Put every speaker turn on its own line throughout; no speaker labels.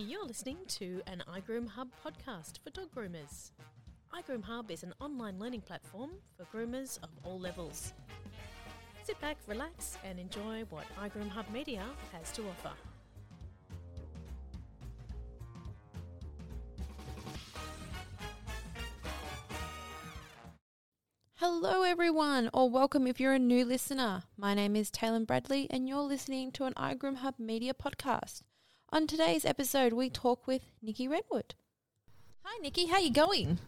You're listening to an iGroom Hub podcast for dog groomers. iGroom Hub is an online learning platform for groomers of all levels. Sit back, relax, and enjoy what iGroom Hub Media has to offer.
Hello, everyone, or welcome if you're a new listener. My name is Taylan Bradley, and you're listening to an iGroom Hub Media podcast. On today's episode, we talk with Nicky Renwood. Hi, Nicky. How you going?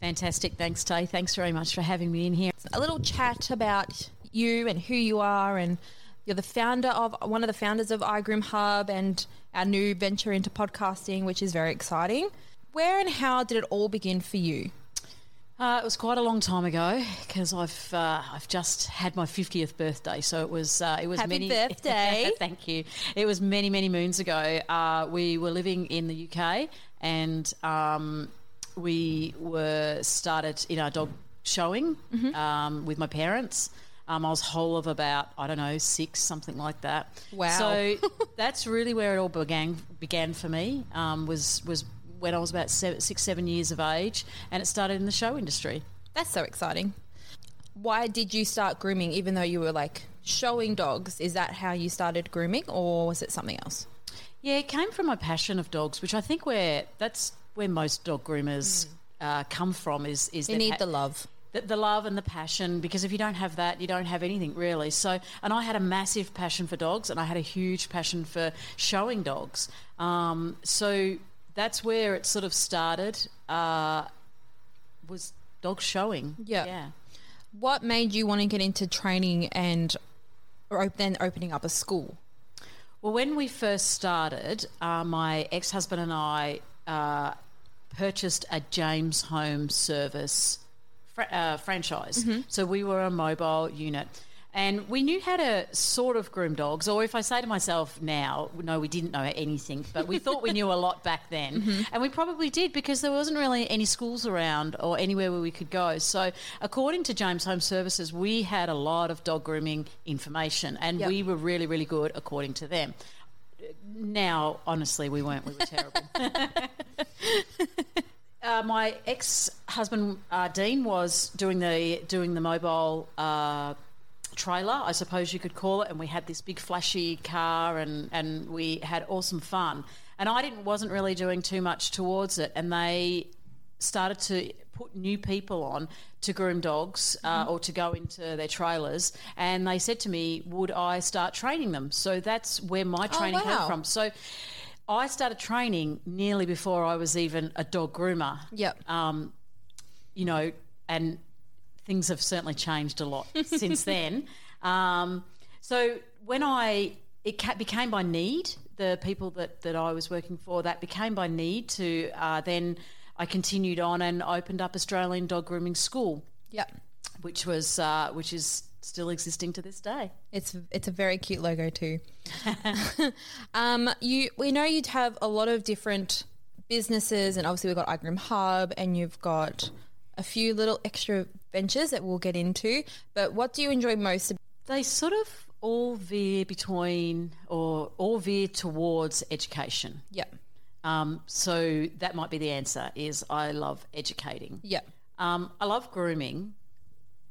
Fantastic. Thanks, Tay. Thanks very much for having me in here.
A little chat about you and who you are, and you're the founder of one of the founders of iGroom Hub and our new venture into podcasting, which is very exciting. Where and how did it all begin for you?
Uh, it was quite a long time ago because I've uh, I've just had my fiftieth birthday, so it was uh, it was
Happy
many
birthday.
Thank you. It was many many moons ago. Uh, we were living in the UK, and um, we were started in our dog showing
Mm-hmm.
um, with my parents. Um, I was whole of about I don't know six something like that.
Wow.
So that's really where it all began began for me. Um, was was when I was about seven, six seven years of age, and it started in the show industry.
That's so exciting. Why did you start grooming even though you were like showing dogs? Is that how you started grooming or was it something else?
Yeah, it came from my passion of dogs, which I think where that's where most dog groomers uh, come from. Is is
You need
pa-
the love.
the, the love and the passion because if you don't have that you don't have anything really so and i had a massive passion for dogs and i had a huge passion for showing dogs um, so that's where it sort of started uh, was dog showing
Yeah.
yeah
What made you want to get into training and or then opening up a school?
Well, when we first started, uh, my ex husband and I uh, purchased a James Home Service fr- uh, franchise. So we were a mobile unit. And we knew how to sort of groom dogs, or if I say to myself now, no, we didn't know anything, but we thought we knew a lot back then. And we probably did because there wasn't really any schools around or anywhere where we could go. So, according to James Home Services, we had a lot of dog grooming information and
Yep.
we were really, really good according to them. Now, honestly, we weren't. We were terrible. uh, my ex-husband uh, Dean was doing the doing the mobile uh, trailer, I suppose you could call it, and we had this big flashy car, and and we had awesome fun. And I didn't wasn't really doing too much towards it, and they started to put new people on to groom dogs uh, or to go into their trailers and they said to me would i start training them so that's where my training
wow.
came from so i started training nearly before i was even a dog groomer
Yep.
um, you know and things have certainly changed a lot since then um, so when i it ca- became by need the people that, that i was working for that became by need to uh, then i continued on and opened up australian dog grooming school
Yep.
which was uh, which is still existing to this day
It's it's a very cute logo too. um, you we know you'd have a lot of different businesses, and obviously we've got iGroom Hub, and you've got a few little extra ventures that we'll get into. But what do you enjoy most?
they sort of all veer between or all veer towards education
Yep.
um, so that might be the answer is i love educating
Yep.
Um, I love grooming,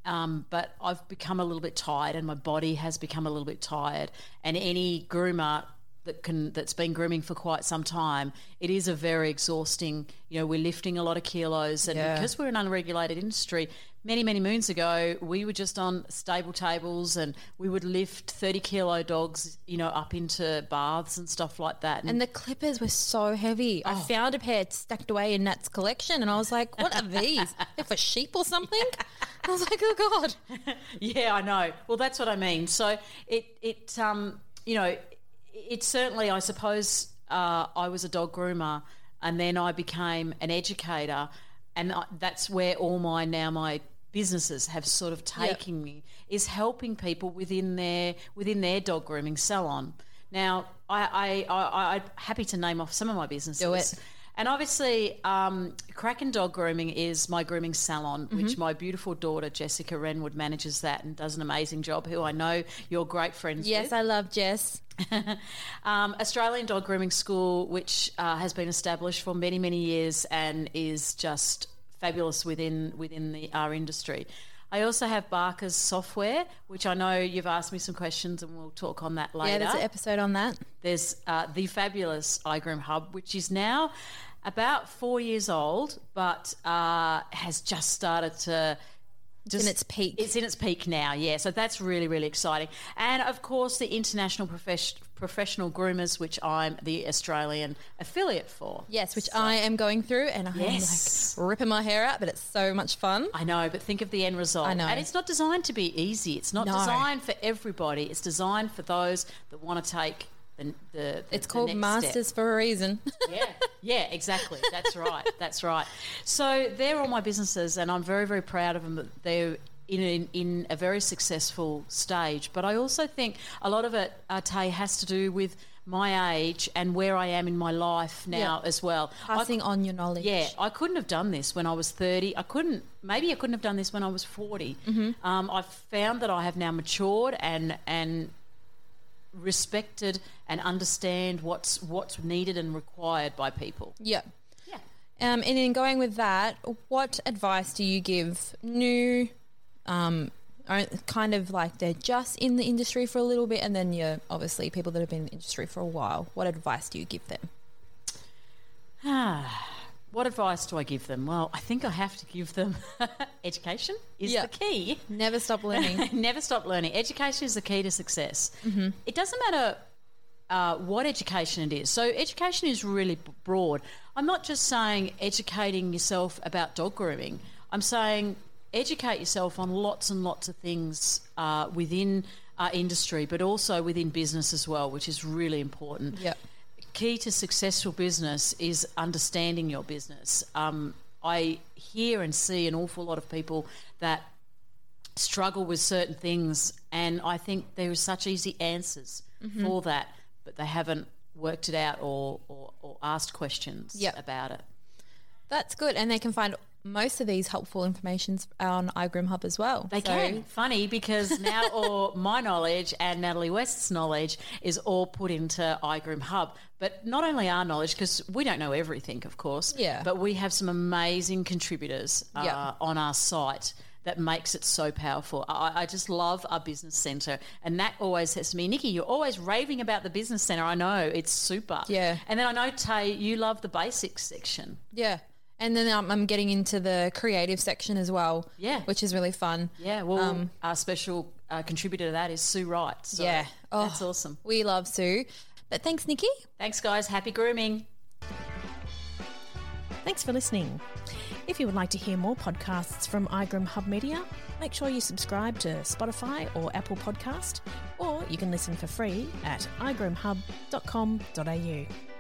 um, but I've become a little bit tired, and my body has become a little bit tired. And any groomer that can that's been grooming for quite some time, it is a very exhausting. You know, we're lifting a lot of kilos, and
Yeah.
because we're an unregulated industry, many many moons ago, we were just on stable tables, and we would lift thirty kilo dogs, you know, up into baths and stuff like that.
And the clippers were so heavy. I found a pair stacked away in Nat's collection, and I was like, "What are these? They're for sheep or something?" I was like, "Oh God!"
Yeah, I know. Well, that's what I mean. So it it um you know it certainly I suppose uh, I was a dog groomer and then I became an educator and I, that's where all my now my businesses have sort of taken me is helping people within their within their dog grooming salon. Now I I, I I'm happy to name off some of my businesses.
Do it.
And obviously, um, Kraken Dog Grooming is my grooming salon,
Mm-hmm.
which my beautiful daughter Jessica Renwood manages that and does an amazing job. Who I know you're great friends
Yes,
with.
I love Jess.
um, Australian Dog Grooming School, which uh, has been established for many many years and is just fabulous within within the our industry. I also have Barker's software, which I know you've asked me some questions, and we'll talk on that later.
Yeah, there's an episode on that.
There's uh, the fabulous iGroom Hub, which is now about four years old, but uh, has just started to.
It's in its peak.
It's in its peak now, yeah. So that's really, really exciting. And of course, the International Profes- Professional Groomers, which I'm the Australian affiliate for.
Yes, which I am going through, and I'm
Yes.
like ripping my hair out, but it's so much fun.
I know, but think of the end result.
I know.
And it's not designed to be easy. It's not
No.
designed for everybody. It's designed for those that want to take the. the, the
It's called Masters
Step.
for a reason.
yeah, yeah, exactly. That's right. That's right. So they're all my businesses, and I'm very, very proud of them. They're in in, in a very successful stage. But I also think a lot of it, uh, Tay, has to do with my age and where I am in my life now
Yeah.
as well. I
Passing on your knowledge.
yeah, I couldn't have done this when I was 30. I couldn't, maybe I couldn't have done this when I was 40. Um, I've found that I have now matured and, and respected and understand what's, what's needed and required by people.
Yeah.
Yeah.
Um, and in going with that, what advice do you give new, um, kind of like they're just in the industry for a little bit, and then you're obviously people that have been in the industry for a while? What advice do you give them?
Ah, what advice do I give them? Well, I think I have to give them education is
Yeah.
the key.
Never stop learning.
Never stop learning. Education is the key to success.
Mm-hmm.
It doesn't matter uh, what education it is. So, education is really broad. I'm not just saying educating yourself about dog grooming, I'm saying educate yourself on lots and lots of things uh, within our industry, but also within business as well, which is really important
Yep.
key to successful business is understanding your business. Um, I hear and see an awful lot of people that struggle with certain things, and I think there are such easy answers for that, but they haven't worked it out or, or, or asked questions
Yep.
about it.
That's good, and they can find most of these helpful informations on iGroom Hub as well.
They
So-
can. Funny because now all my knowledge and Natalie West's knowledge is all put into iGroom Hub. But not only our knowledge, because we don't know everything, of course.
Yeah.
But we have some amazing contributors uh,
Yeah.
on our site Nat makes it so powerful. I, I just love our business centre. And that always says to me, Nicky, you're always raving about the business centre. I know, it's super.
Yeah.
And then I know, Tay, you love the basics section.
Yeah. And then um, I'm getting into the creative section as well.
Yeah.
Which is really fun.
Yeah, well, our special uh, contributor to that is Sue Wright. So
Um, Yeah. Oh.
That's awesome.
We love Sue. But thanks, Nicky.
Thanks, guys. Happy grooming.
Thanks for listening. If you would like to hear more podcasts from iGroom Hub Media, make sure you subscribe to Spotify or Apple Podcast, or you can listen for free at igroomhub.com.au.